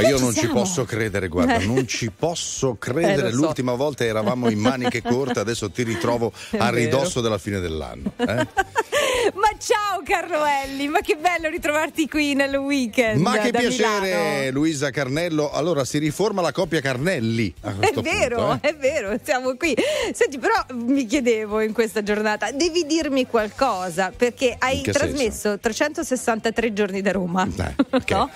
Ma io ci non ci posso credere, guarda, Eh. non ci posso credere. Eh, so. L'ultima volta eravamo in maniche corte, adesso ti ritrovo a ridosso della fine dell'anno. eh? Ma ciao Carloelli, ma che bello ritrovarti qui nel weekend. Ma che piacere, Milano. Luisa Carnello. Allora si riforma la coppia Carnelli. È vero, punto, eh? è vero, siamo qui. Senti, però mi chiedevo in questa giornata, devi dirmi qualcosa perché hai trasmesso 363 giorni da Roma. Eh, ok. no?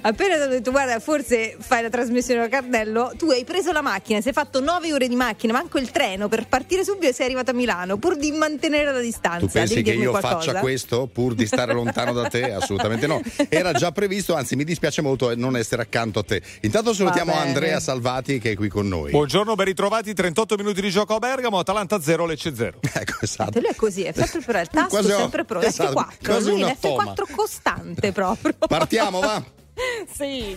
Appena ti ho detto, guarda, forse fai la trasmissione a Carnello, tu hai preso la macchina, sei fatto 9 ore di macchina, manco il treno per partire subito e sei arrivato a Milano pur di mantenere la distanza. Tu pensi Devi che io qualcosa? Faccia questo pur di stare lontano da te? Assolutamente no. Era già previsto, anzi mi dispiace molto non essere accanto a te. Intanto salutiamo. Andrea Salvati che è qui con noi. Buongiorno, ben ritrovati. 38 minuti di gioco a Bergamo, Atalanta 0, Lecce 0. Ecco, esatto. Lui è così, è sempre però il tasto Quasi sempre pronto. esatto, F4, quasi lui un è automa. F4 costante proprio. Partiamo, va. sì.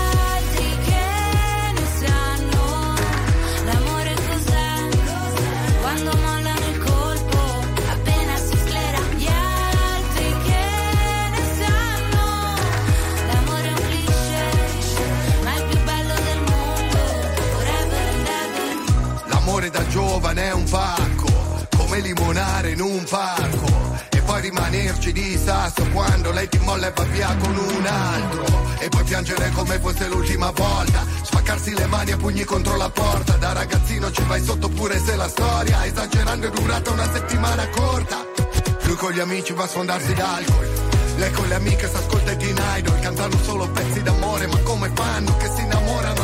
Quando mollano il colpo appena si sclera gli altri che ne sanno l'amore è un cliché ma è il più bello del mondo forever and ever L'amore da giovane è un pacco, come limonare in un parco. E poi rimanerci di sasso quando lei ti molla e va via con un altro. E poi piangere come fosse l'ultima volta. Spaccarsi le mani a pugni contro la porta. Da ragazzino ci vai sotto pure se la storia, esagerando, è durata una settimana corta. Lui con gli amici va a sfondarsi d'alcol. Lei con le amiche s'ascolta Teen Idol Cantano solo pezzi d'amore Ma come fanno che si innamorano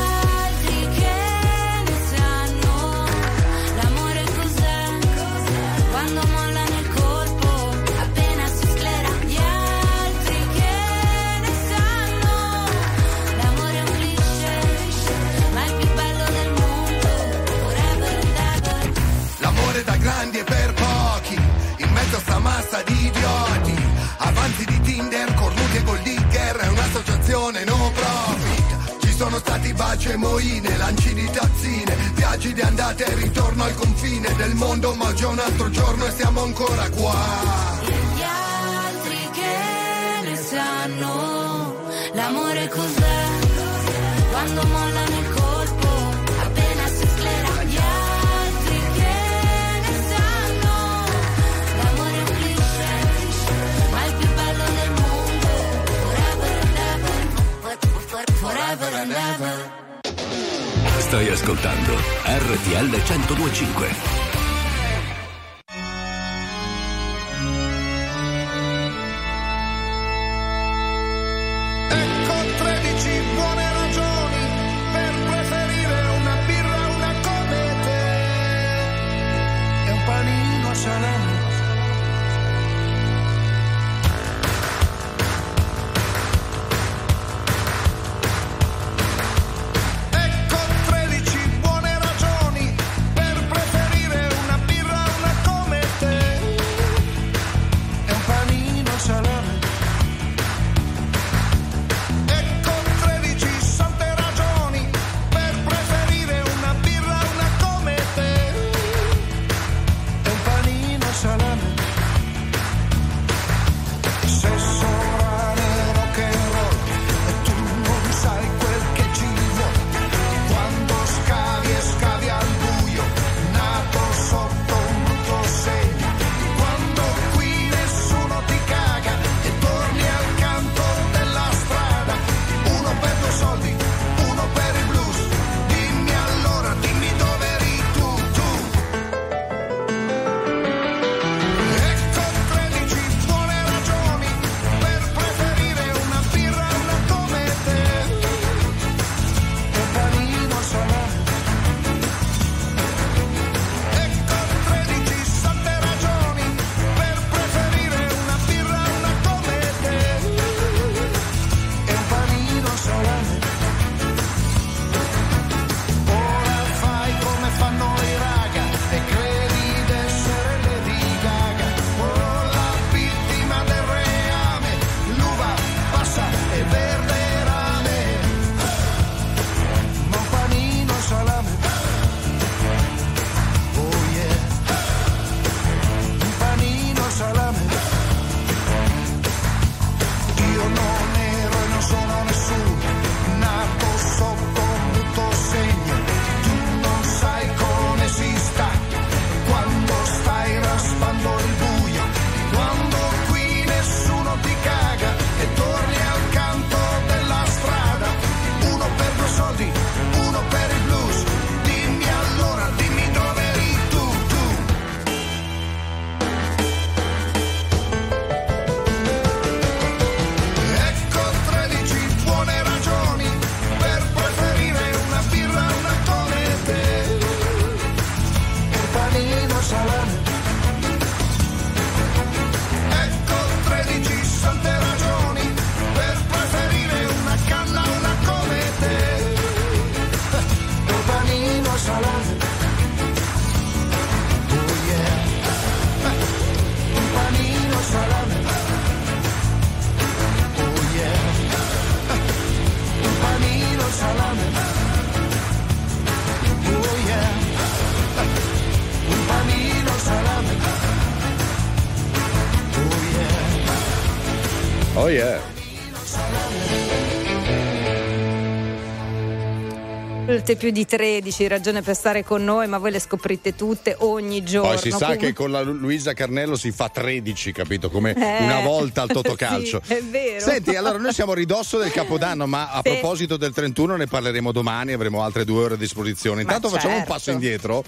Molte più di 13, ragione per stare con noi, ma voi le scoprite tutte ogni giorno. Poi si sa Comunque- che con la Lu- Luisa Carnello si fa 13, capito? Come Eh, una volta al Totocalcio. sì, è vero. Senti, allora noi siamo a ridosso del Capodanno, ma a Sì. proposito del 31 ne parleremo domani, avremo altre due ore a disposizione. Intanto Ma facciamo un certo. passo indietro.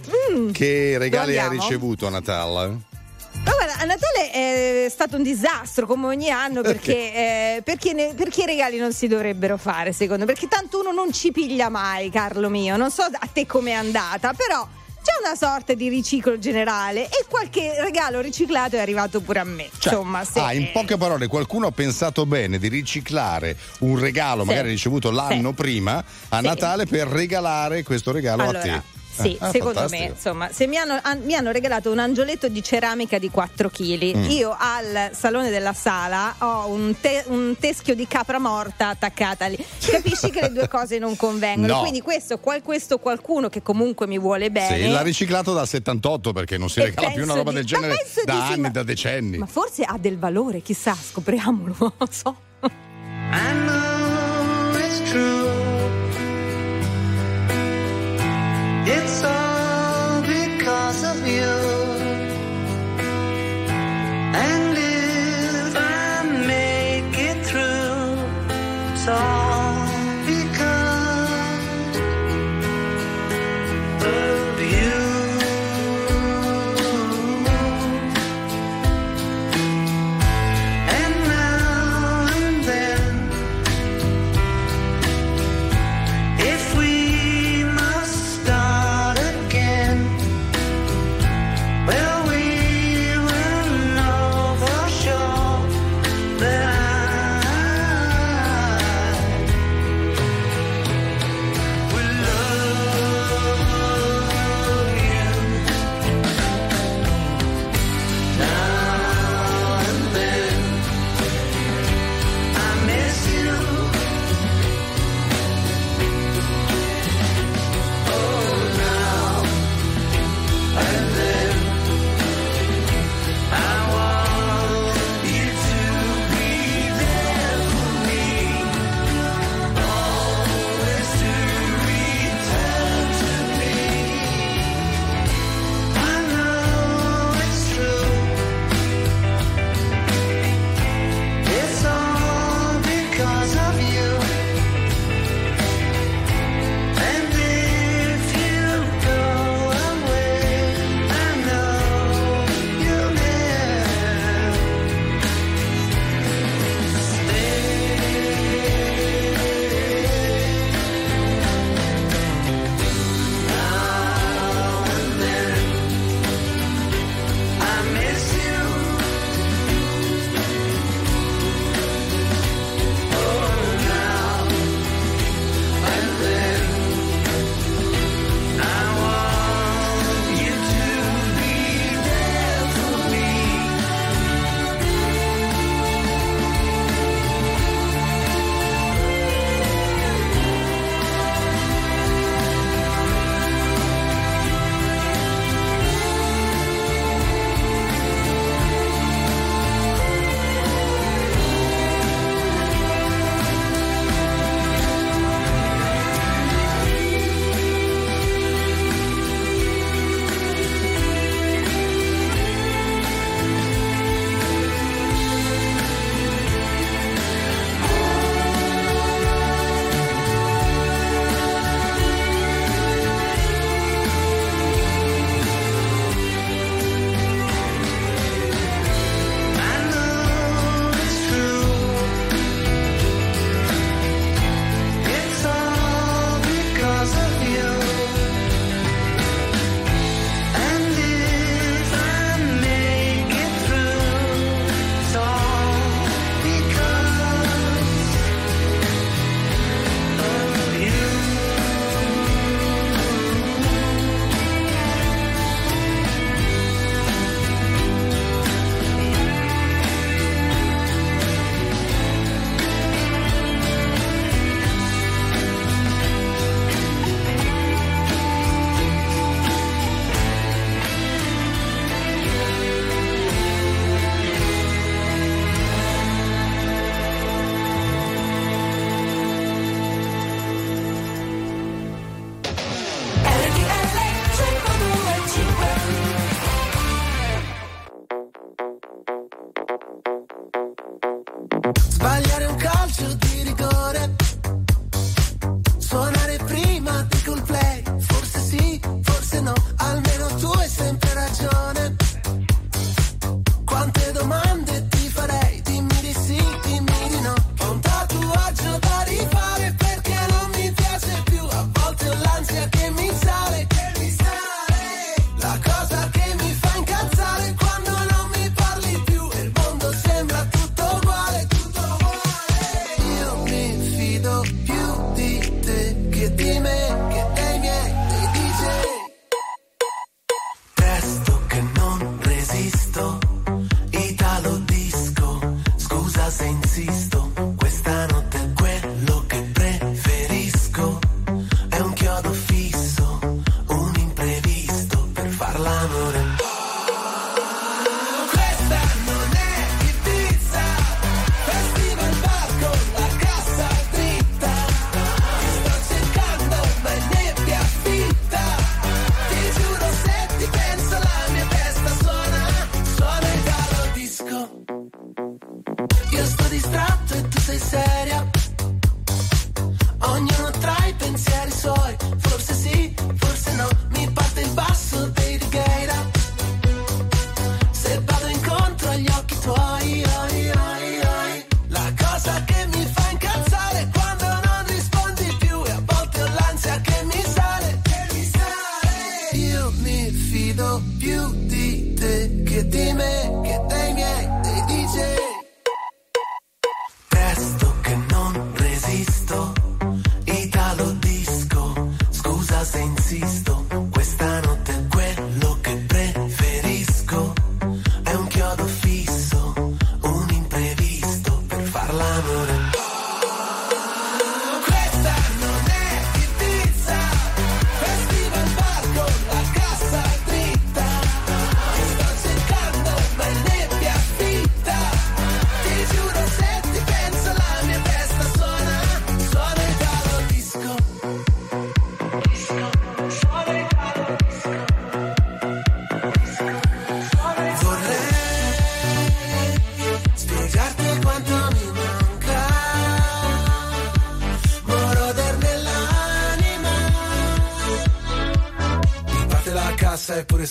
che regali hai ricevuto a Natale? A Natale è stato un disastro come ogni anno perché, eh, perché, ne- perché i regali non si dovrebbero fare secondo me, perché tanto uno non ci piglia mai, Carlo mio, non so a te com'è andata, però c'è una sorta di riciclo generale e qualche regalo riciclato è arrivato pure a me. Cioè, Insomma, se- ah, in poche parole, qualcuno ha pensato bene di riciclare un regalo, Sì. magari ricevuto l'anno Sì. prima, a Sì. Natale per regalare questo regalo a Allora, te. Sì, Ah, secondo fantastico. me, insomma, se mi hanno, an- mi hanno regalato un angioletto di ceramica di 4 kg, Mm. io al salone della sala ho un, te- un teschio di capra morta attaccata lì. Capisci che le due cose non convengono. No. Quindi questo, qual- questo qualcuno che comunque mi vuole bene. Sì, l'ha riciclato dal 78 perché non si e regala più una roba di- del genere da sì, anni, ma- da decenni. Ma forse ha del valore, chissà, scopriamolo, non lo so. I know it's true. It's all because of you. And if I make it through, it's all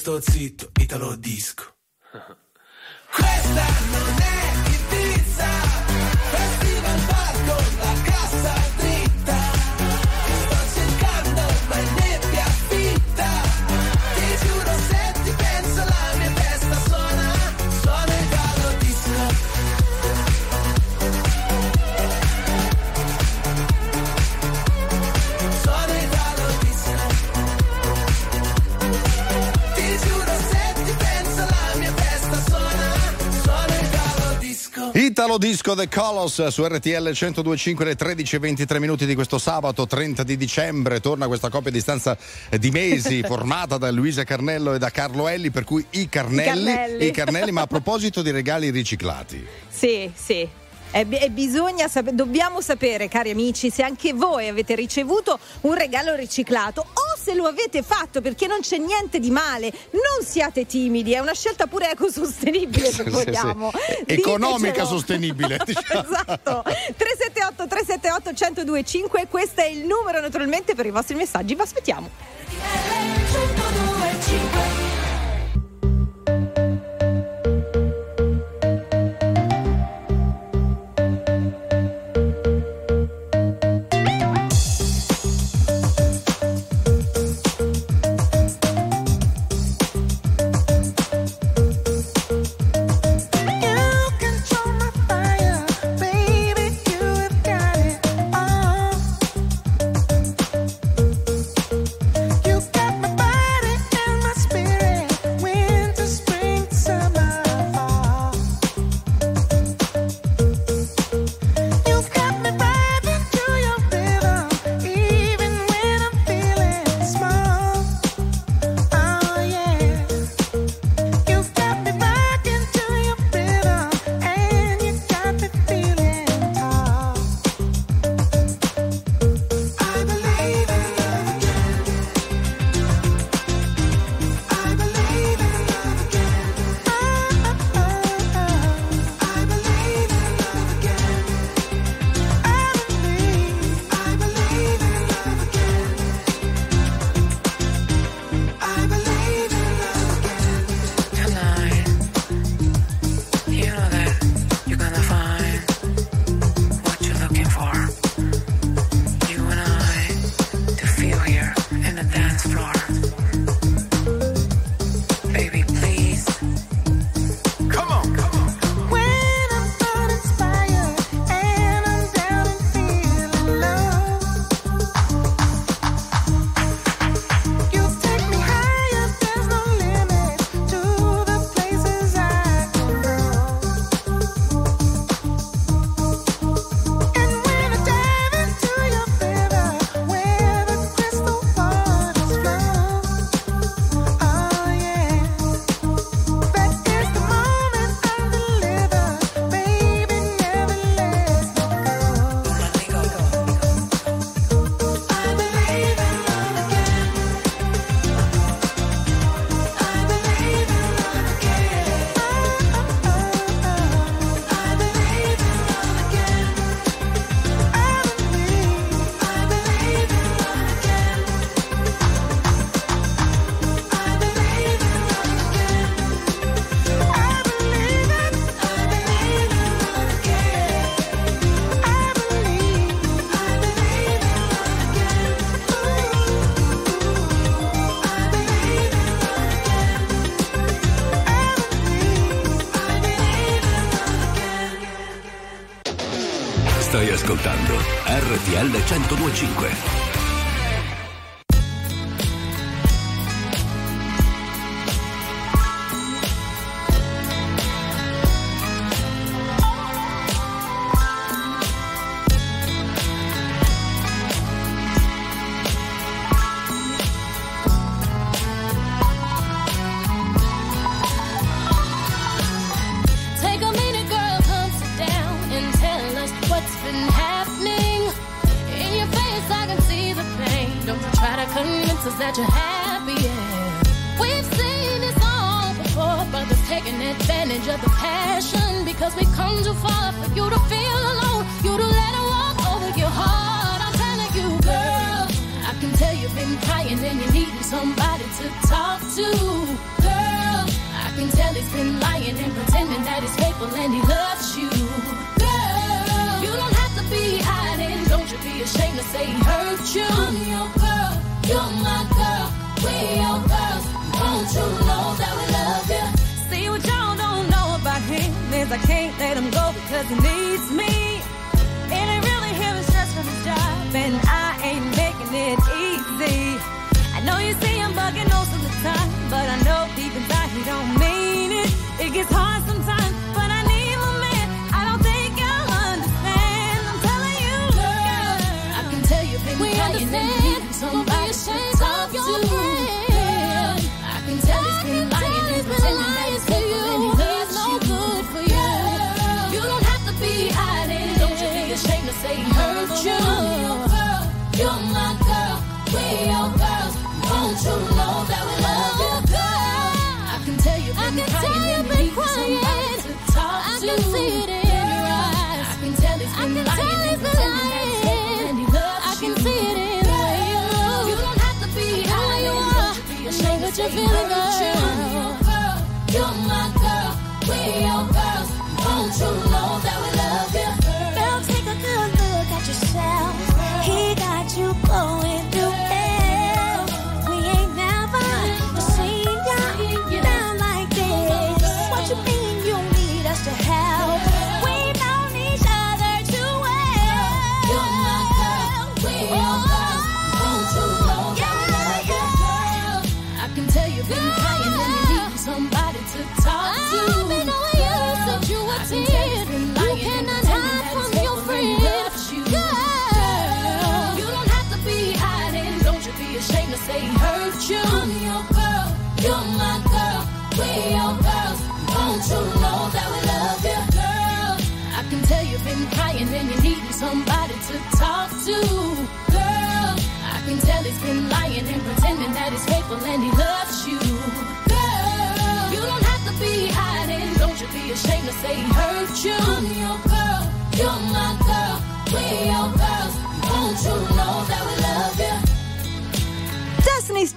sto zitto, italo disco. Disco The Colors su RTL 1025 alle 13.23 minuti di questo sabato 30 di dicembre torna questa coppia a distanza di mesi formata da Luisa Carnello e da Carlo Elli per cui i Carnelli, I Carnelli. I Carnelli ma a proposito di regali riciclati sì sì eh, e, e eh, bisogna sapere, dobbiamo sapere, cari amici, se anche voi avete ricevuto un regalo riciclato o se lo avete fatto perché non c'è niente di male. Non siate timidi, è una scelta pure ecosostenibile se vogliamo. Sì, sì. Economica sostenibile. Diciamo. esatto. 378 378 1025, questo è il numero naturalmente per i vostri messaggi, vi aspettiamo. 105.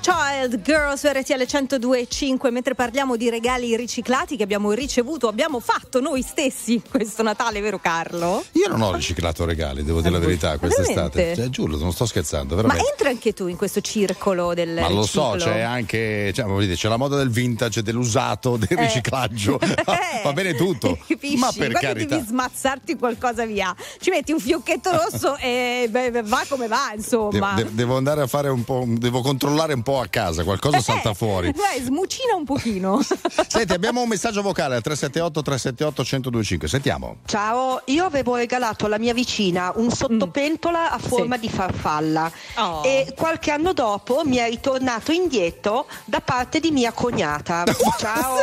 child. Wild Girls su RTL 102.5 mentre parliamo di regali riciclati che abbiamo ricevuto, abbiamo fatto noi stessi questo Natale, vero Carlo? Io non ho riciclato regali, devo dire la eh, verità, quest'estate. Cioè, giuro, non sto scherzando. Veramente. Ma entra anche tu in questo circolo del Ma lo so, c'è anche, cioè, c'è la moda del vintage, dell'usato, del eh. riciclaggio. Eh. Va bene tutto. Capisci? Ma per Quando carità. devi smazzarti qualcosa via. Ci metti un fiocchetto rosso e beh, va come va, insomma. De- de- devo andare a fare un po', devo controllare un po' a casa casa, qualcosa eh, salta fuori. Dai, smucina un pochino. Senti, abbiamo un messaggio vocale al 378 378 1025. Sentiamo. Ciao, io avevo regalato alla mia vicina un sottopentola a mm. forma sì. di farfalla oh. e qualche anno dopo mi è ritornato indietro da parte di mia cognata. Ciao.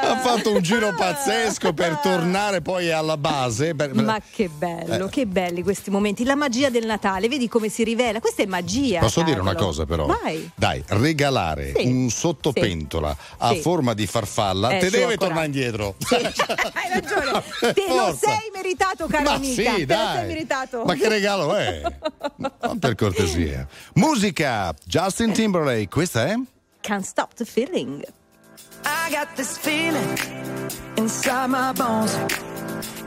ha fatto un giro pazzesco per tornare poi alla base. Ma che bello, eh. che belli questi momenti. La magia del Natale, vedi come si rivela. Questa è magia. Posso Carlo. dire una cosa però? Vai. Dai, regalare sì. un sottopentola sì. a sì. forma di farfalla, eh, te deve coraggio. tornare indietro. Hai ragione, te lo sei meritato, caro Ma amica. Sì, dai. Ma che regalo è? Non per cortesia. Musica, Justin Timberlake, questa è? Can't Stop the Feeling. I got this feeling inside my bones.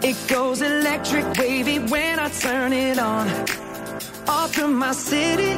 It goes electric wavy when I turn it on. Off from my city.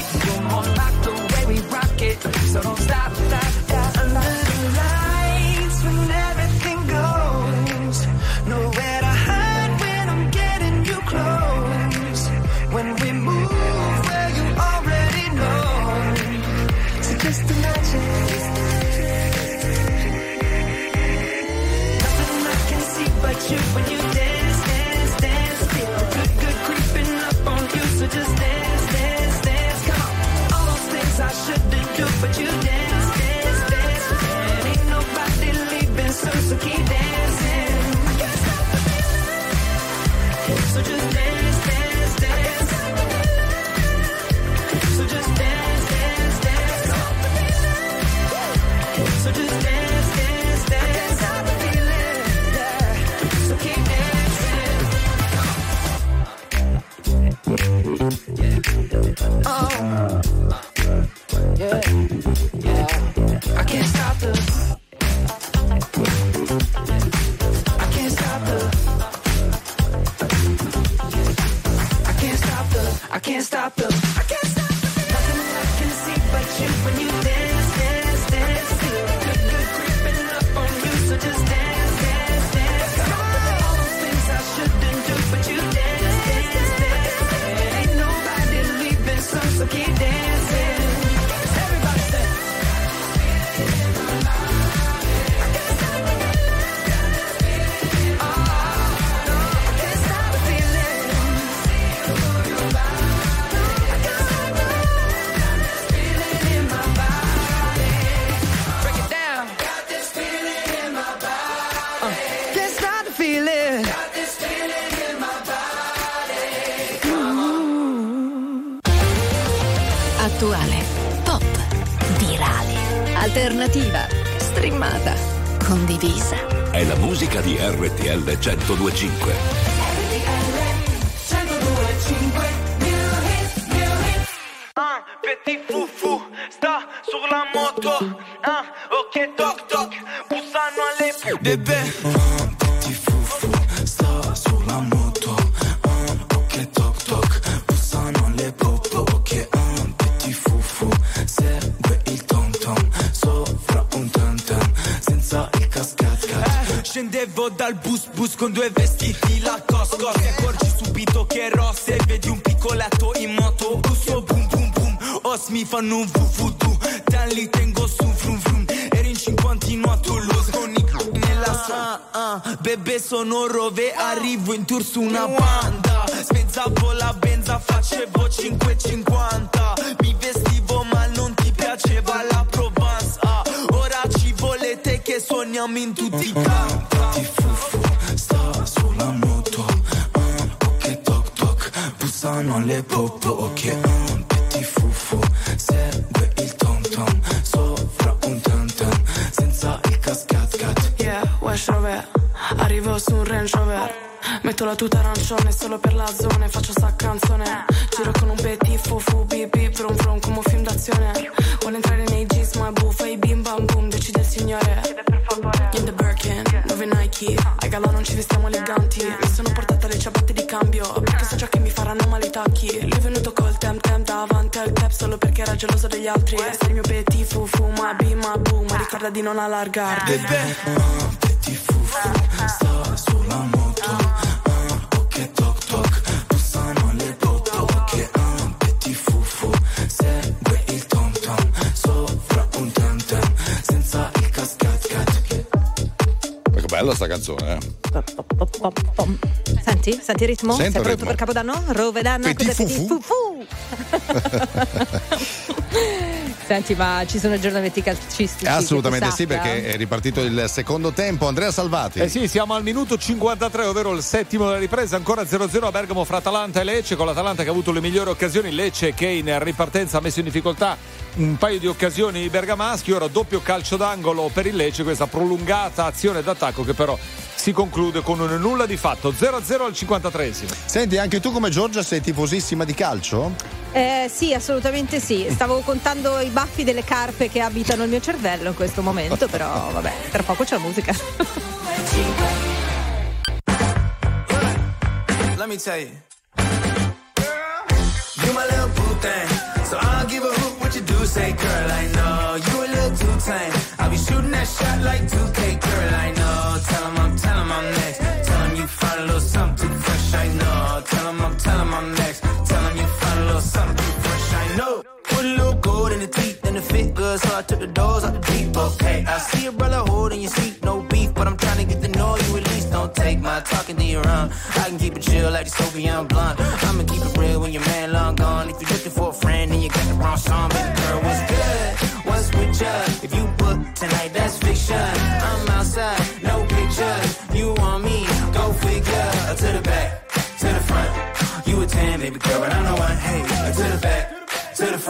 Sono stata bella sta canzone, eh. Senti, senti il ritmo? Sento Sei il pronto ritmo. per Capodanno? Rovedano, Petit cos'è fufu? Senti, ma ci sono aggiornamenti calcistici? Assolutamente sì, perché è ripartito il secondo tempo. Andrea Salvati. Eh sì, siamo al minuto 53, ovvero il settimo della ripresa, ancora 0-0 a Bergamo fra Atalanta e Lecce, con l'Atalanta che ha avuto le migliori occasioni, Lecce che in ripartenza ha messo in difficoltà un paio di occasioni bergamaschi, ora doppio calcio d'angolo per il Lecce, questa prolungata azione d'attacco che però si conclude con un nulla di fatto, 0-0 al 53esimo. Senti, anche tu come Giorgia sei tifosissima di calcio? Eh, sì, assolutamente sì. Stavo contando i baffi delle carpe che abitano il mio cervello in questo momento, però vabbè, tra poco c'è la musica. Let me tell you. You my little boo thing. So I'll give a hoot what you do say, girl. I know you a little too tame. I'll be shooting that shot like 2K, girl. I know. Tell I'm, next. Tell 'em you find a little something fresh. I know. Tell 'em I'm, tell I'm next. Tell 'em you find a little something fresh. I know. Put a little gold in the teeth and the fit good, so I took the doors out the deep. Okay, I see a brother holding your seat, no beef, but I'm trying to get to know you at least. Don't take my talking to your own. I can keep it chill like the Soviet blunt. I'ma keep it real when your man long gone. If you're looking for a friend and you got the wrong song, baby girl, what's good? What's with you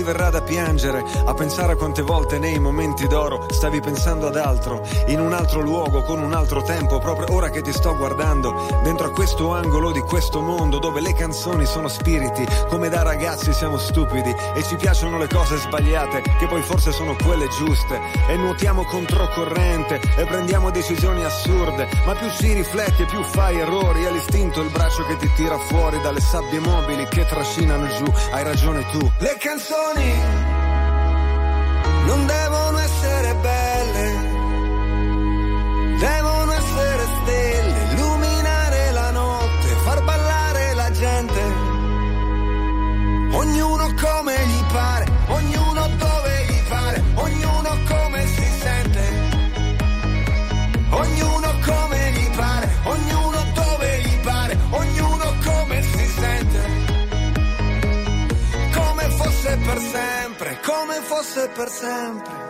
Ti verrà da piangere, a pensare a quante volte nei momenti d'oro stavi pensando ad altro, in un altro luogo, con un altro tempo, proprio ora che ti sto guardando, dentro a questo angolo di questo mondo dove le canzoni sono spiriti, come da ragazzi siamo stupidi e ci piacciono le cose sbagliate, che poi forse sono quelle giuste, e nuotiamo controcorrente e prendiamo decisioni assurde, ma più ci rifletti e più fai errori, è l'istinto il braccio che ti tira fuori dalle sabbie mobili che trascinano giù, hai ragione tu. Le canzoni non devono fosse per sempre.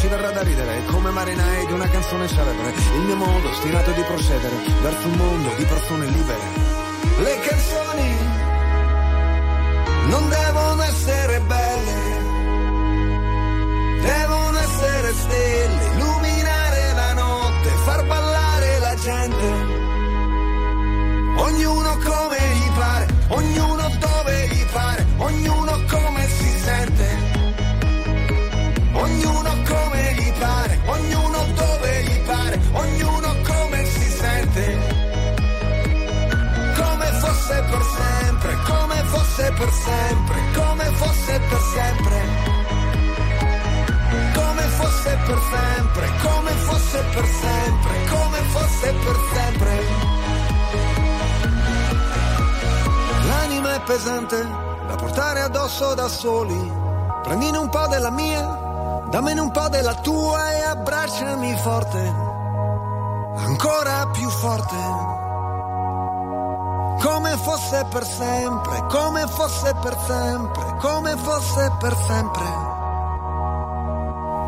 ci verrà da ridere, come marinai di una canzone celebre, il mio modo stirato di procedere verso un mondo di persone libere. Le canzoni non devono essere belle, devono essere stelle, illuminare la notte, far ballare la gente. Ognuno come per sempre, come fosse per sempre. Come fosse per sempre, come fosse per sempre, come fosse per sempre. L'anima è pesante da portare addosso da soli. Prendine un po' della mia, dammene un po' della tua e abbracciami forte, ancora più forte. Come fosse per sempre, come fosse per sempre, come fosse per sempre.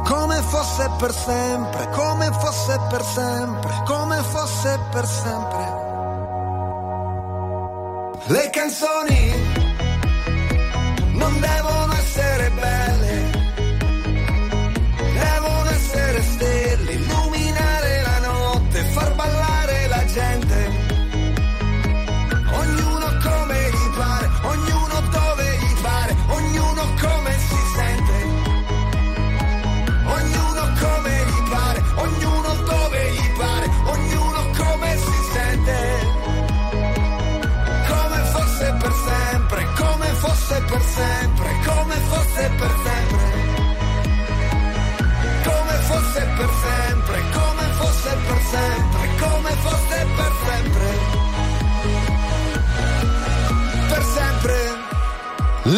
Come fosse per sempre, come fosse per sempre, come fosse per sempre. Le canzoni non devono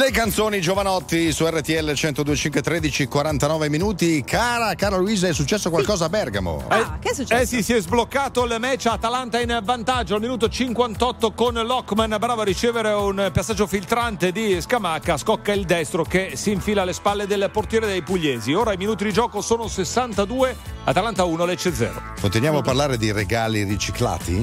Le canzoni Giovanotti su RTL 102.5 13 49 minuti. Cara, cara Luisa, è successo qualcosa a Bergamo? Ah, che è successo? Eh sì, si è sbloccato il match Atalanta in vantaggio al minuto 58 con Lockman, bravo a ricevere un passaggio filtrante di Scamacca, scocca il destro che si infila alle spalle del portiere dei pugliesi. Ora i minuti di gioco sono 62, Atalanta 1, Lecce 0. Continuiamo a parlare di regali riciclati?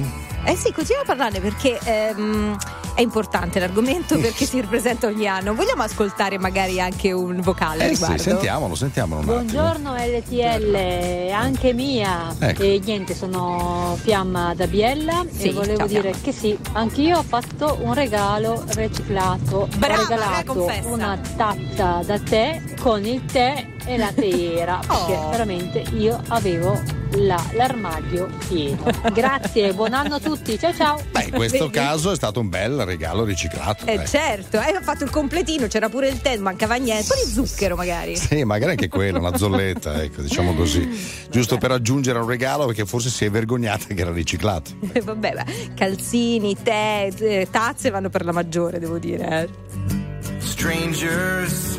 Eh sì, continuiamo a parlarne perché ehm, è importante l'argomento perché si ripresenta ogni anno. Vogliamo ascoltare magari anche un vocale Eh sì, riguardo? sentiamolo, sentiamolo un attimo. Buongiorno LTL, anche mia. Ecco. E niente, sono Fiamma da Biella Sì, e volevo ciao, dire Fiamma. che sì, anch'io ho fatto un regalo riciclato. Brava, ho regalato una tazza da tè con il tè e la teiera, perché Oh. veramente io avevo la- l'armadio pieno. Grazie, buon anno a tutti, ciao ciao. Beh, in questo Vedi? caso è stato un bel regalo riciclato. Eh certo, eh, ho fatto il completino, c'era pure il tè, mancava niente, un po' di zucchero magari. Sì, magari anche quello, una zolletta, ecco, diciamo così. Giusto per aggiungere un regalo perché forse si è vergognata che era riciclato. Vabbè, ma calzini, tè, eh, tazze vanno per la maggiore, devo dire. eh. Strangers,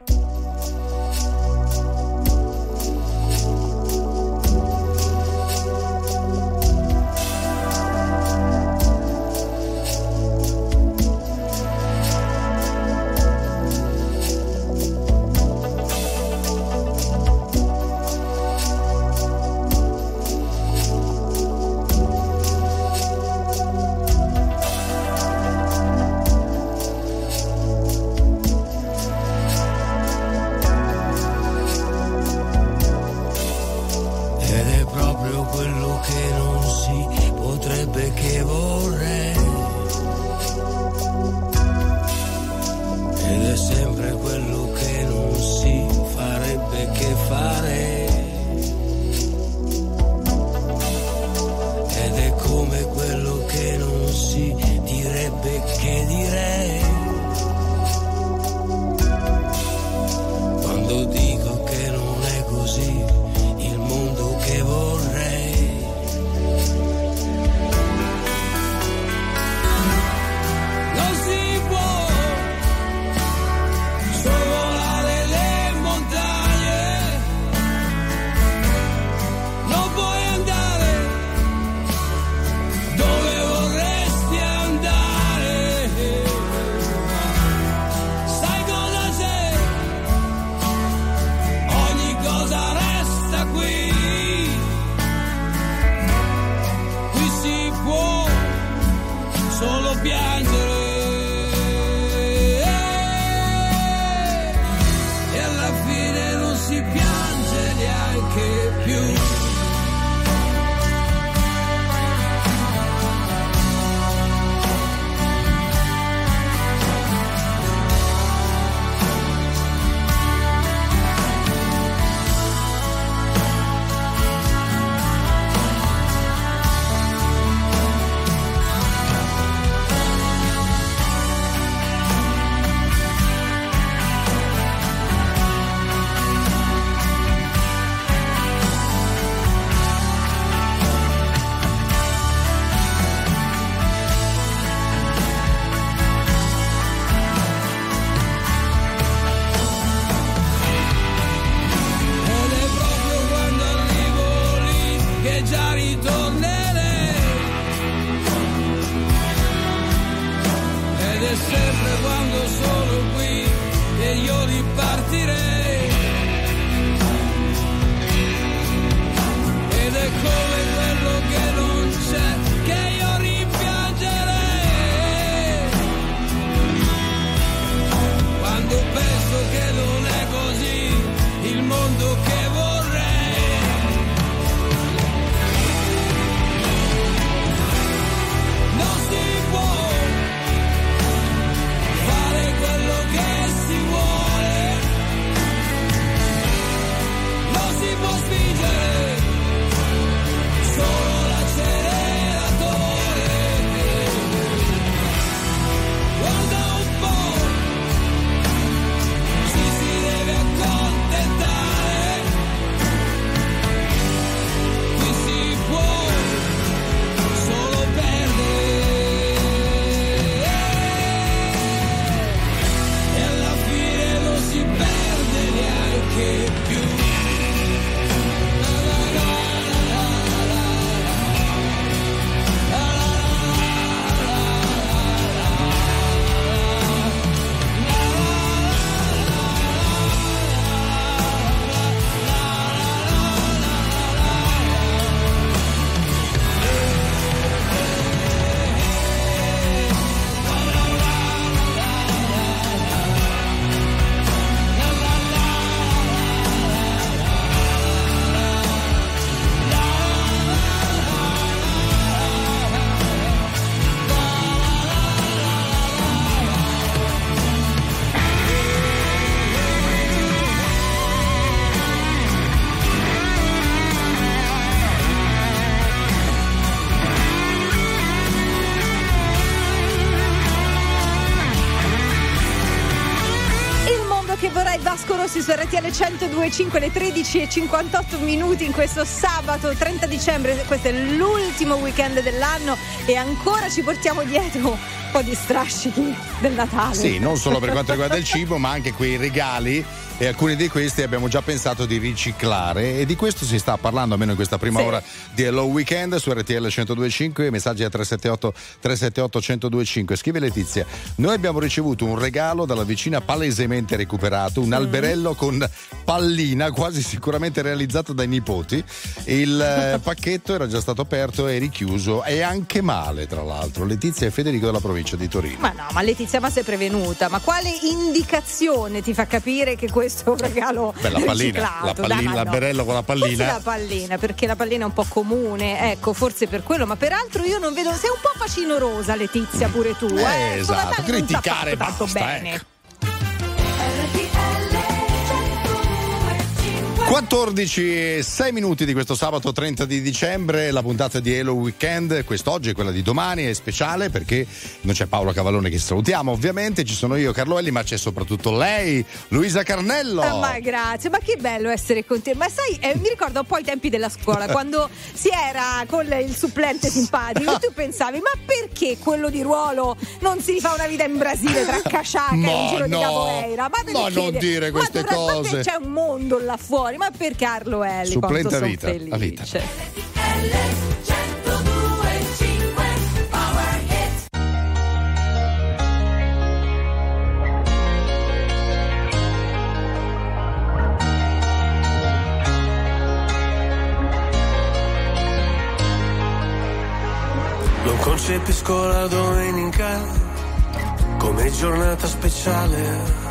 Rossi su RTL 1025 le 13 e 58 minuti in questo sabato 30 dicembre. Questo è l'ultimo weekend dell'anno e ancora ci portiamo dietro po' di strascichi del Natale. Sì, non solo per quanto riguarda il cibo, ma anche quei regali. E alcuni di questi abbiamo già pensato di riciclare e di questo si sta parlando almeno in questa prima Sì. ora di Hello Weekend su RTL 1025, messaggi a 378 378 1025. Scrive Letizia, noi abbiamo ricevuto un regalo dalla vicina palesemente recuperato, un alberello con pallina quasi sicuramente realizzato dai nipoti. Il eh, pacchetto era già stato aperto e richiuso e anche male tra l'altro. Letizia e Federico della provincia di Torino. Ma no, ma Letizia, ma sei prevenuta? Ma quale indicazione ti fa capire che questo è un regalo Beh, la pallina, la pallina, ma no. l'alberello con la Forse pallina. la pallina, perché la pallina è un po' comune, ecco, forse per quello, ma peraltro io non vedo. Sei un po' facinorosa, Letizia, pure tu. Eh, Eh, esatto, criticare basta, bene. ecco. 14 e 6 minuti di questo sabato 30 di dicembre, la puntata di Hello Weekend, quest'oggi e quella di domani è speciale perché non c'è Paolo Cavallone che salutiamo ovviamente, ci sono io Carlo Elli ma c'è soprattutto lei, Luisa Carnello. Ah, ma grazie, ma che bello essere con te. Ma sai, eh, mi ricordo un po' i tempi della scuola, quando si era con il supplente simpatico, tu pensavi, ma perché quello di ruolo non si rifà una vita in Brasile tra Casciaca e un giro no, di capoeira? Ma, ma non dire queste ma cose. C'è un mondo là fuori, ma per Carlo Elli? Supplente quanto vita, a felice. vita. Non concepisco la domenica come giornata speciale.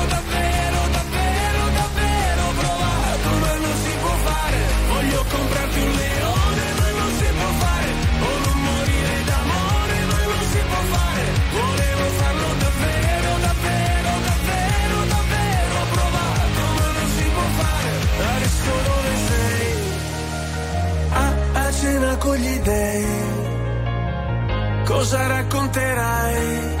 comprarti un leone ma non si può fare, o non morire d'amore ma non si può fare, volevo farlo davvero, davvero, davvero, davvero. Provato, ma non si può fare, adesso dove sei? a, a cena con gli dei. Cosa racconterai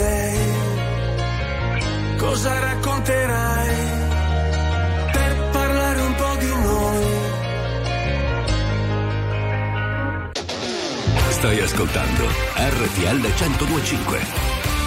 Dei. Cosa racconterai? per parlare un po' di noi. Stai ascoltando RTL 1025.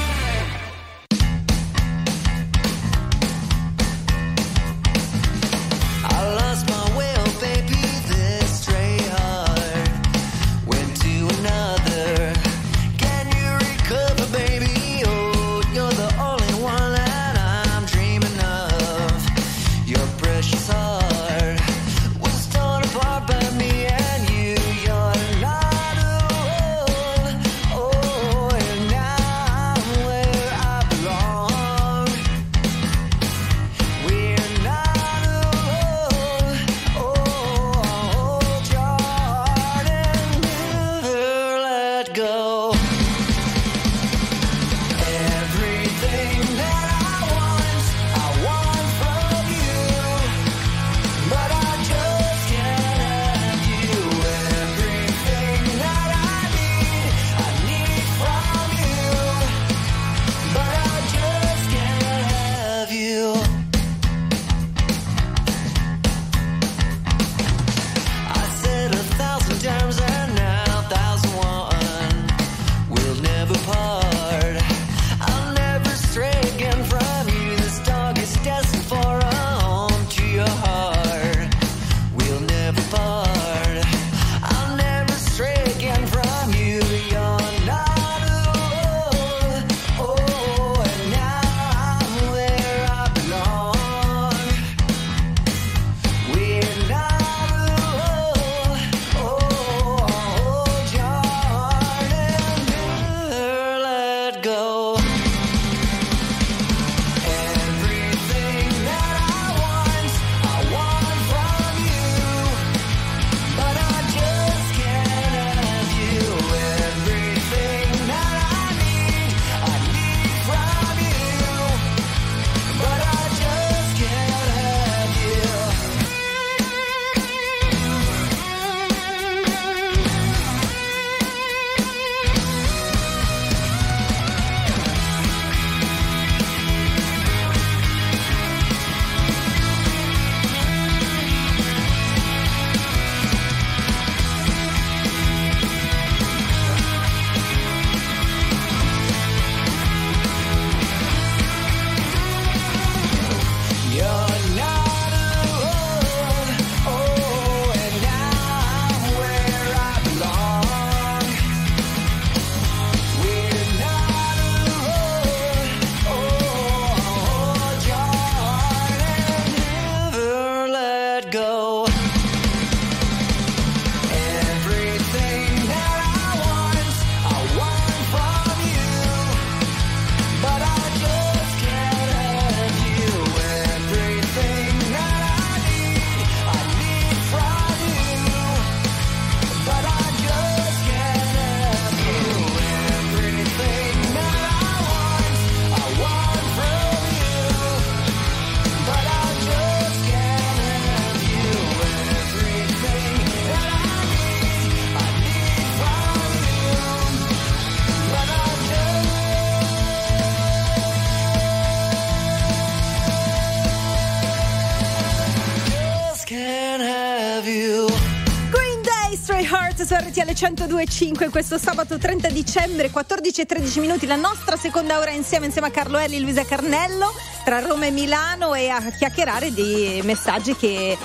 102.5 questo sabato 30 dicembre 14 e 13 minuti la nostra seconda ora insieme insieme a Carlo Elli e Luisa Carnello tra Roma e Milano e a chiacchierare di messaggi che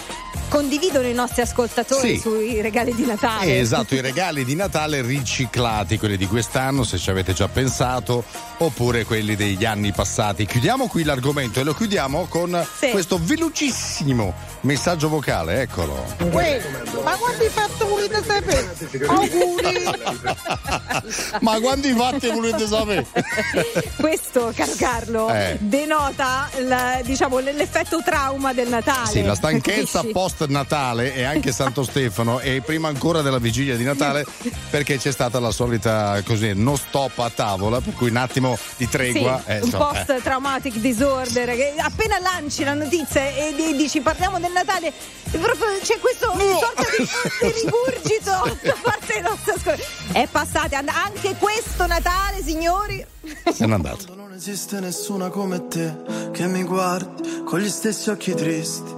condividono i nostri ascoltatori Sì. sui regali di Natale Esatto, i regali di Natale riciclati, quelli di quest'anno, se ci avete già pensato, oppure quelli degli anni passati. Chiudiamo qui l'argomento e lo chiudiamo con questo velocissimo messaggio vocale, eccolo. Uè, ma quando hai fatto volete sapere? Auguri! Ma quanti fatti volete sapere? questo caro Carlo Eh. denota il- diciamo, l'effetto trauma del Natale Sì, la stanchezza Capisci? Post Natale e anche Santo Stefano e prima ancora della vigilia di Natale perché c'è stata la solita così no stop a tavola, per cui un attimo di tregua. Sì, eh, un insomma, eh. post traumatic disorder che appena lanci la notizia e di- dici parliamo del Natale proprio c'è questo sorta di, di rigurgito da parte dei nostri ascoltatori è passata and- anche questo Natale signori Se n'è andato. Non esiste nessuna come te che mi guardi con gli stessi occhi tristi.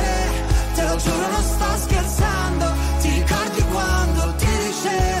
Lo giuro, non sto scherzando. Ti ricordi quando ti dicevo,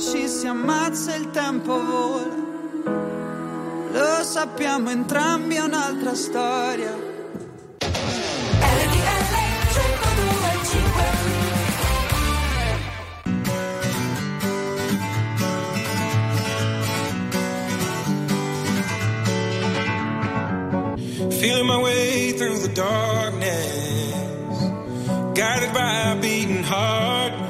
Ci si ammazza il tempo vola. Lo sappiamo entrambi, è un'altra storia. Feeling my way through the darkness, guided by a beating heart.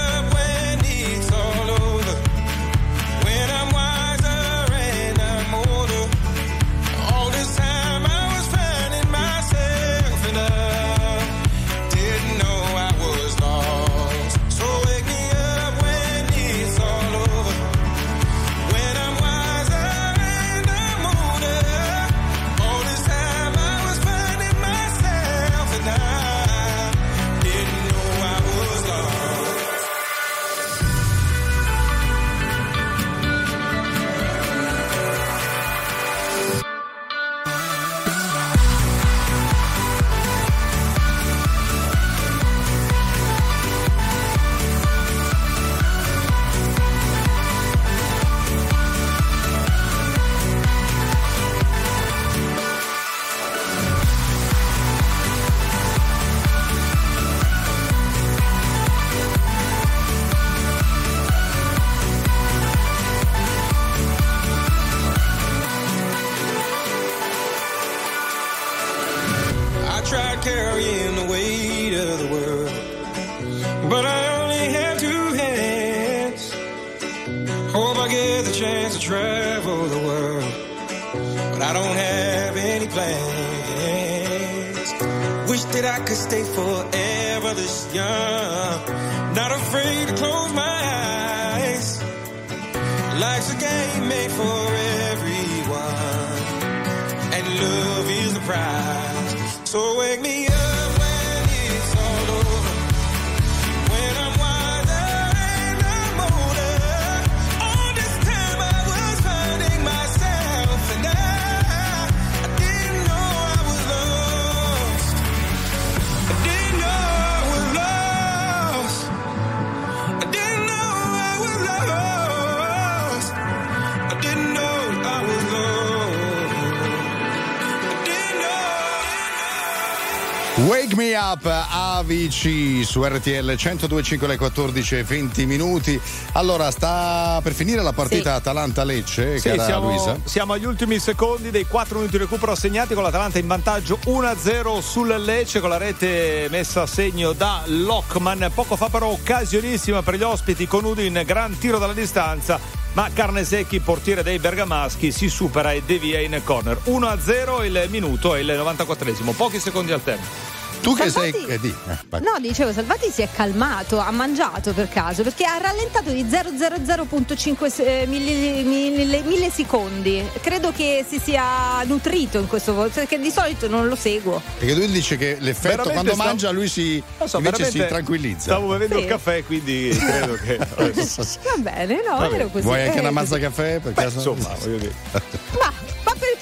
su RTL 1025 alle 14 e 20 minuti. Allora, sta per finire la partita Atalanta-Lecce, Sì, cara siamo, Luisa. siamo agli ultimi secondi dei 4 minuti di recupero assegnati con l'Atalanta in vantaggio 1-0 sul Lecce con la rete messa a segno da Lockman. Poco fa però occasionissima per gli ospiti con Udin, gran tiro dalla distanza. Ma Carnesecchi, portiere dei Bergamaschi, si supera e devia in corner. 1-0 il minuto e il 94esimo, pochi secondi al tempo. Tu che Salvati- sei. eh, di, eh. No, dicevo, Salvati si è calmato, ha mangiato per caso, perché ha rallentato di 000.5 eh, milli- milli- millisecondi. Credo che si sia nutrito in questo momento, perché di solito non lo seguo. Perché lui dice che l'effetto Veramente quando stavo- mangia lui si, Non so, invece si tranquillizza. Stavo bevendo Sì. il caffè, quindi credo che. Va bene, no, Vabbè, ero così. Vuoi anche una mazza caffè? Per Beh, caso? insomma, voglio dire. Ma, ma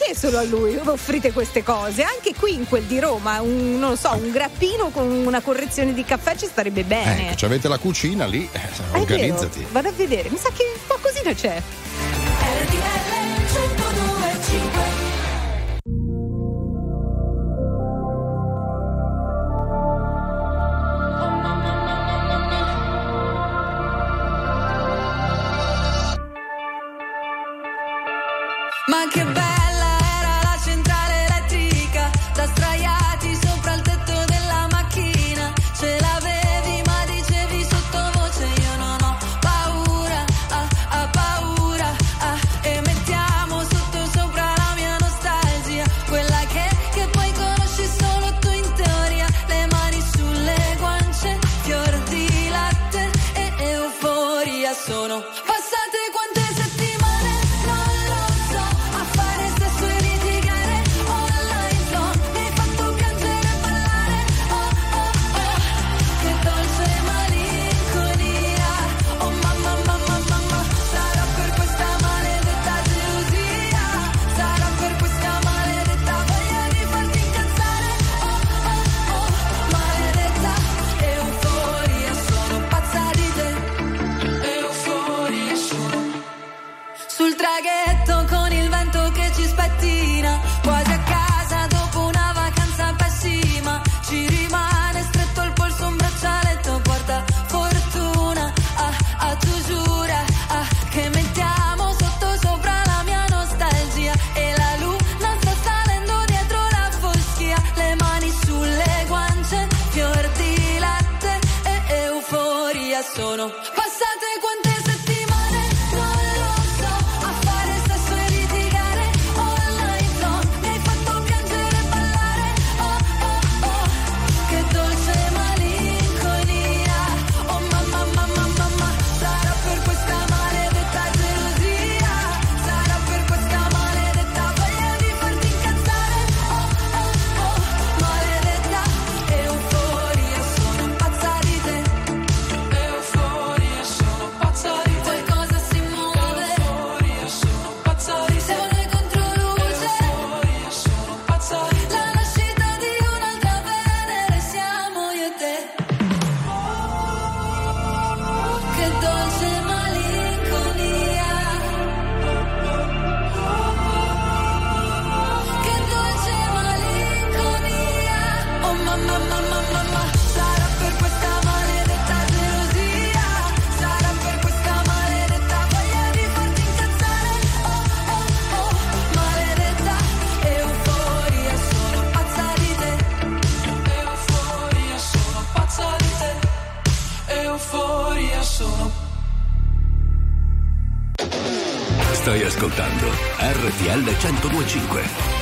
perché solo a lui offrite queste cose? Anche qui in quel di Roma, un, non lo so, un grappino con una correzione di caffè ci starebbe bene. Ecco, ci avete la cucina lì, eh, organizzati. vero, vado a vedere, mi sa che qualcosina c'è. RTL 1025.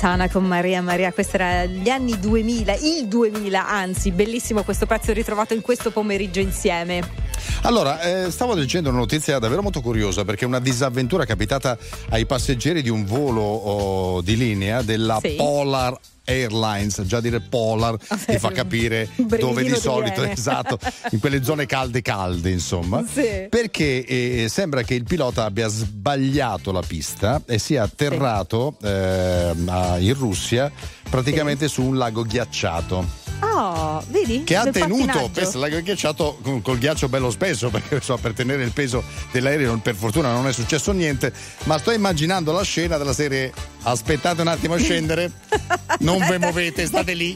Santana con Maria Maria, questo era gli anni 2000, il 2000 anzi, bellissimo questo pezzo ritrovato in questo pomeriggio insieme. Allora, eh, stavo leggendo una notizia davvero molto curiosa perché è una disavventura capitata ai passeggeri di un volo oh, di linea della Sì. Polar Airlines, già dire Polar ti fa capire dove di solito, esatto, in quelle zone calde calde, insomma. Sì. Perché eh, sembra che il pilota abbia sbagliato la pista e sia atterrato ehm, a- in Russia praticamente su un lago ghiacciato. Oh, vedi? Che ha Del tenuto, pensa, lago ghiacciato con, col ghiaccio bello spesso, perché so, per tenere il peso dell'aereo per fortuna non è successo niente, ma sto immaginando la scena della serie aspettate un attimo a scendere, non ve muovete, state lì.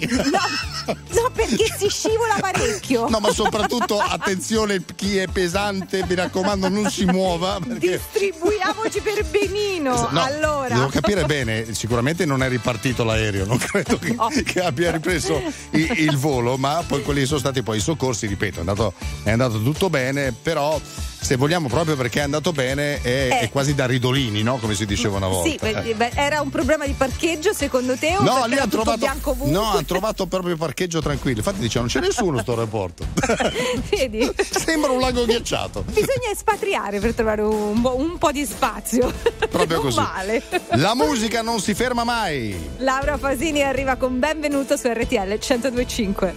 No, perché si scivola parecchio. No, ma soprattutto attenzione, chi è pesante, mi raccomando, non si muova. Perché... Distribuiamoci per benino. No, allora. Devo capire bene, sicuramente non è ripartito l'aereo, non credo che, che abbia ripreso il, il volo, ma poi quelli sono stati poi i soccorsi, ripeto, è andato, è andato tutto bene, però se vogliamo proprio perché è andato bene è, è quasi da ridolini, no? Come si diceva una volta. Sì, beh, Eh. era un problema di parcheggio secondo te? o No, lì tutto trovato, bianco ovunque? no, hanno trovato proprio parcheggio tranquillo. Infatti dicevano non c'è nessuno sto aeroporto. Vedi? Sembra un lago ghiacciato. Bisogna espatriare per trovare un, po'- un po' di spazio. Proprio non così. Male. La musica non si ferma mai. Laura Fasini arriva con benvenuto su RTL 1025.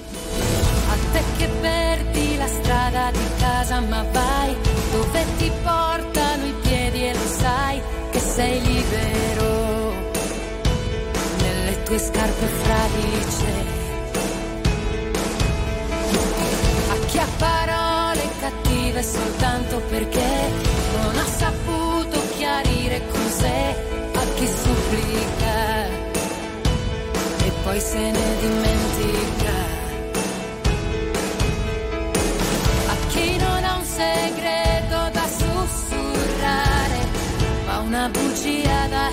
A te che perdi la strada di casa, ma vai ti portano i piedi e lo sai che sei libero nelle tue scarpe fradice. A chi ha parole cattive soltanto perché non ha saputo chiarire con sé a chi supplica e poi se ne dimentica. Una bugia da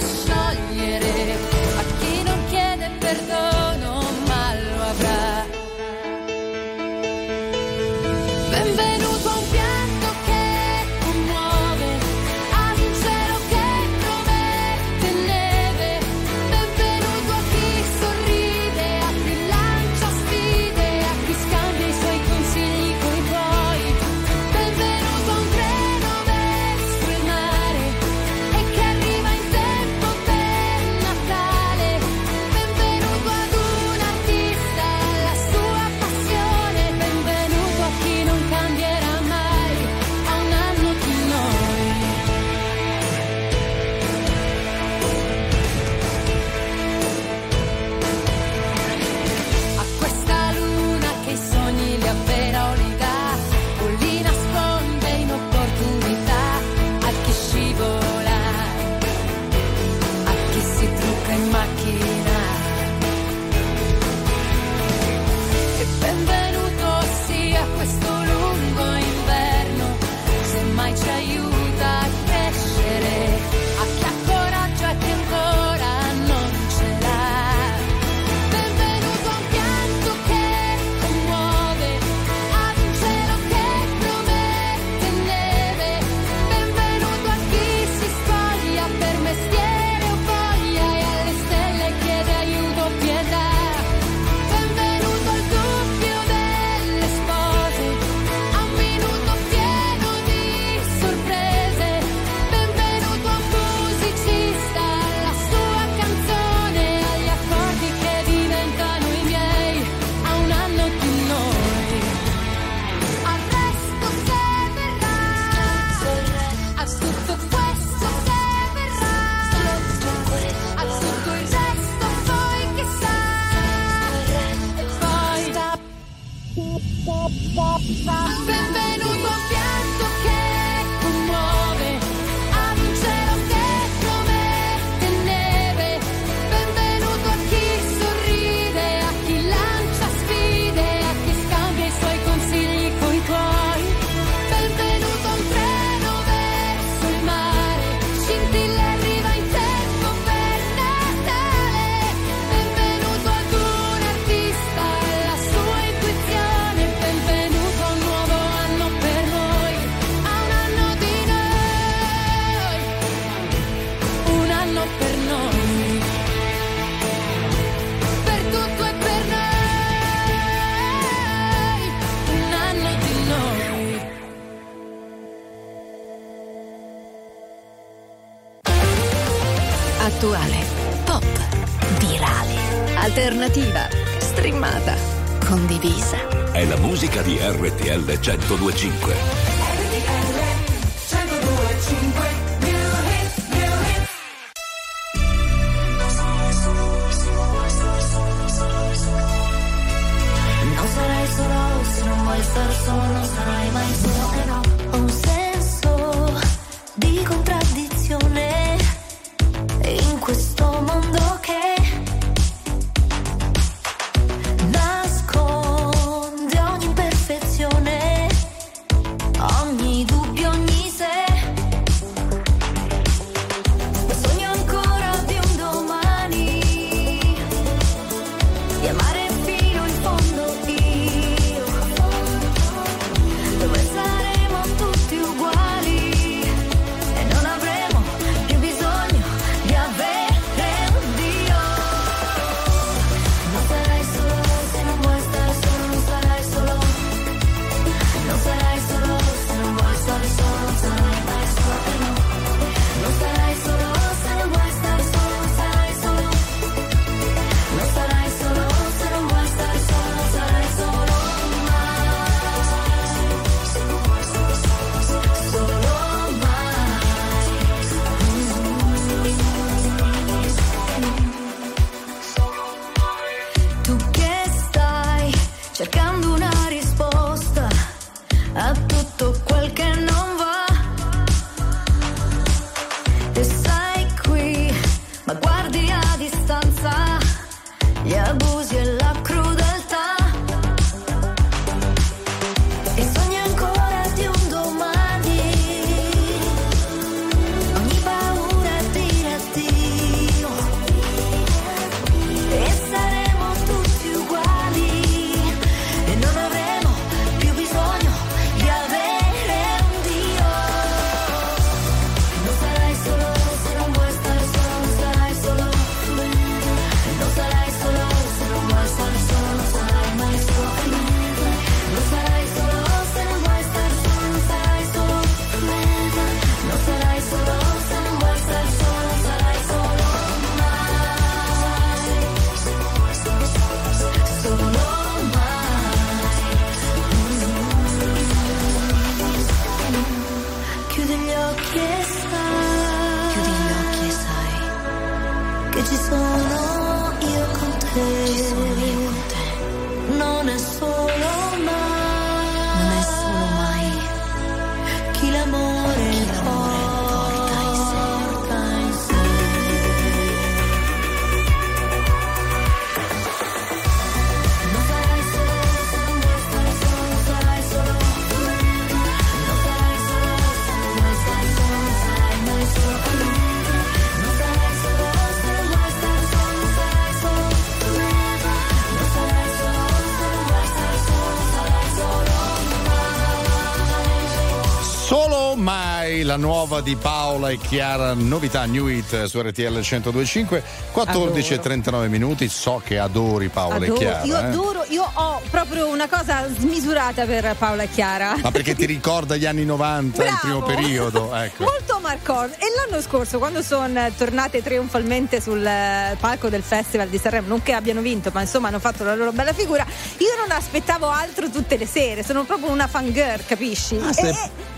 nuova di Paola e Chiara, novità New It eh, su RTL 1025, 14 e 39 minuti. So che adori Paola adoro, e Chiara. Io eh. adoro, io ho proprio una cosa smisurata per Paola e Chiara. Ma perché ti ricorda gli anni 90, Bravo. il primo periodo? Ecco. Molto Marcon. E l'anno scorso, quando sono tornate trionfalmente sul eh, palco del Festival di Sanremo, non che abbiano vinto, ma insomma hanno fatto la loro bella figura, io non aspettavo altro tutte le sere. Sono proprio una fangirl, capisci? Ah, e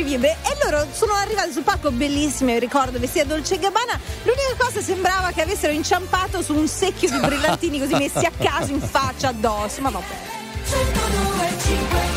nostri bimbe e loro sono arrivati sul palco bellissimi, ricordo vestiti a Dolce Gabbana. L'unica cosa sembrava che avessero inciampato su un secchio di brillantini così messi a caso in faccia addosso, ma vabbè. 102,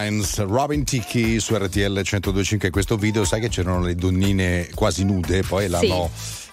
Lines, Robin Ticchi su RTL 1025 questo video, sai che c'erano le donnine quasi nude, poi l'hanno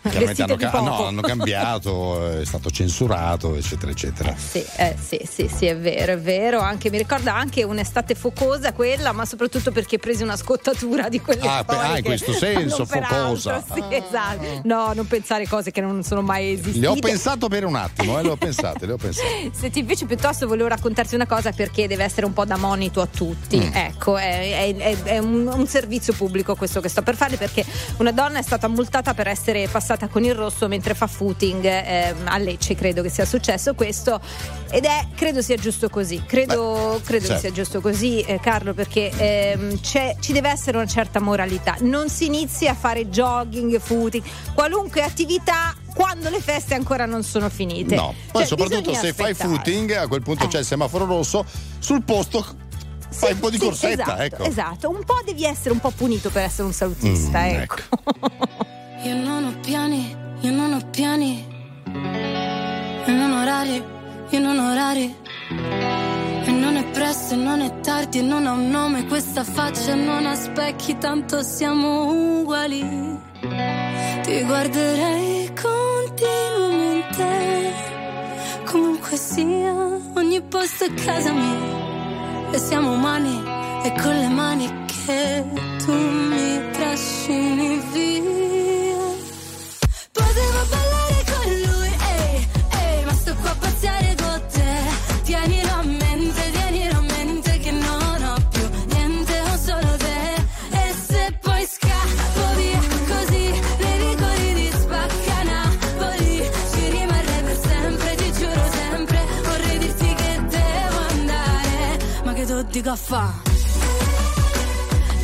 chiaramente hanno, ca- no, hanno cambiato, è stato censurato, eccetera, eccetera. Sì, eh, sì, sì, sì, è vero, è vero. Anche, mi ricorda anche un'estate focosa quella, ma soprattutto perché presi una scottatura di quelle Ah, pe- ah, in storiche. questo senso, focosa. altro, Sì, esatto. No, non pensare cose che non sono mai esistite. Le ho pensato per un attimo, eh, le ho pensate, le ho pensate. Senti, invece piuttosto volevo raccontarti una cosa perché deve essere un po' da monito a tutti. Mm. Ecco, è, è- è- è un, un servizio pubblico questo che sto per fare perché una donna è stata multata per essere passata con il rosso mentre fa footing ehm, a Lecce, credo che sia successo questo. Ed è, credo sia giusto così, credo, credo certo. che sia giusto così eh, Carlo perché ehm, c'è- ci deve essere una certa moralità. Non si inizi a fare jogging, footing, qualunque attività quando le feste ancora non sono finite. No, poi Cioè, soprattutto se fai aspettare. footing, a quel punto Eh. c'è il semaforo rosso, sul posto fai un po' di Sì, corsetta, esatto, ecco. esatto, un po' devi essere un po' punito per essere un salutista, Mm, ecco. Io non ho piani, io non ho piani. E non orari, io non ho orari. E non è presto, e non è tardi, e non ha un nome. Questa faccia non ha specchi, tanto siamo uguali. Ti guarderei continuamente. Comunque sia, ogni posto è casa mia. E siamo umani, e con le mani che tu mi trascini via. Ma che tu dico a fa'?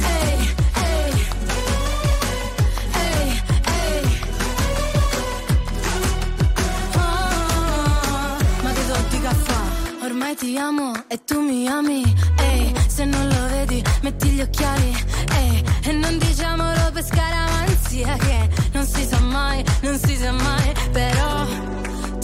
Ehi, che di caffè? Ormai ti amo e tu mi ami. Ehi, se non lo vedi, metti gli occhiali. Ehi, e non diciamolo per scaramanzia che non si sa mai, non si sa mai. Però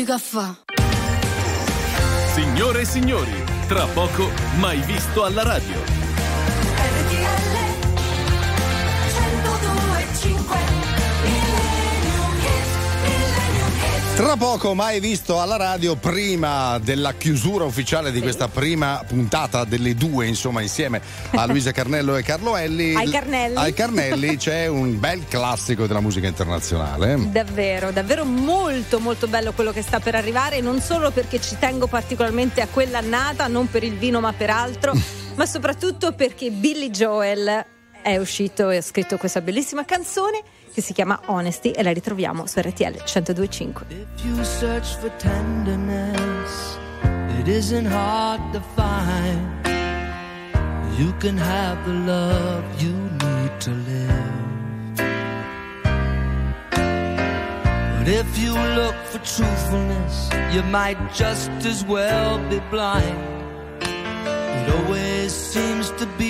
Dica fa? Signore e signori, tra poco mai visto alla radio. Tra poco mai visto alla radio prima della chiusura ufficiale di questa prima puntata delle due, insomma, insieme a Luisa Carnello e Carlo Elli. Ai Carnelli. Ai Carnelli c'è un bel classico della musica internazionale. Davvero, davvero molto molto bello quello che sta per arrivare, non solo perché ci tengo particolarmente a quell'annata, non per il vino ma per altro, ma soprattutto perché Billy Joel è uscito e ha scritto questa bellissima canzone che si chiama Honesty e la ritroviamo su RTL 1025. If you search for it isn't hard to find. You can have the love you need to live. But if you look for truthfulness, you might just as well be blind. It always seems to be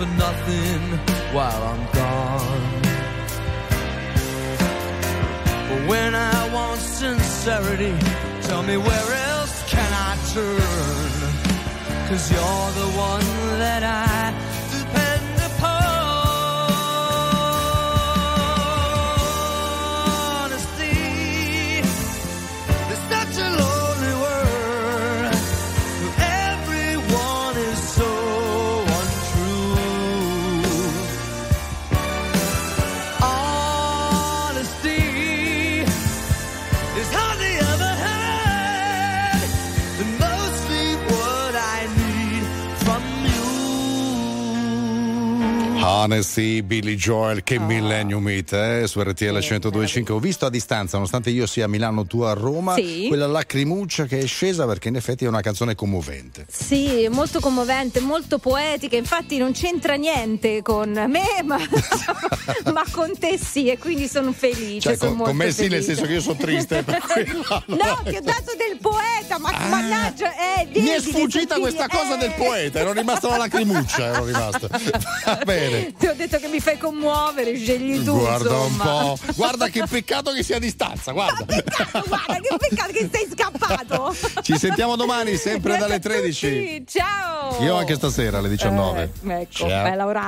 For nothing while I'm gone. But when I want sincerity, tell me where else can I turn? Cause you're the one that I Honesty, Billy Joel, che Millennium Hit eh, su RTL 102.5. Ho visto a distanza, nonostante io sia a Milano, tu a Roma, Sì. quella lacrimuccia che è scesa perché in effetti è una canzone commovente. Sì, molto commovente, molto poetica, infatti non c'entra niente con me, ma, ma con te sì, e quindi sono felice. Cioè, sono con, con me sì, nel felice. senso che io sono triste per quello. No, ti ho dato del poeta, ma mannaggia, eh, Ah. Mi è sfuggita questa sottili- cosa del poeta, ero rimasta la lacrimuccia, ero rimasta. Va bene. Ti ho detto che mi fai commuovere, scegli tu. Guarda un insomma. po', guarda che peccato che sia a distanza, guarda. Guarda, che peccato che sei scappato. Ci sentiamo domani, sempre Grazie dalle a 13. tutti, Ciao. Io anche stasera alle 19. Eh, ecco, Ciao. bella ora.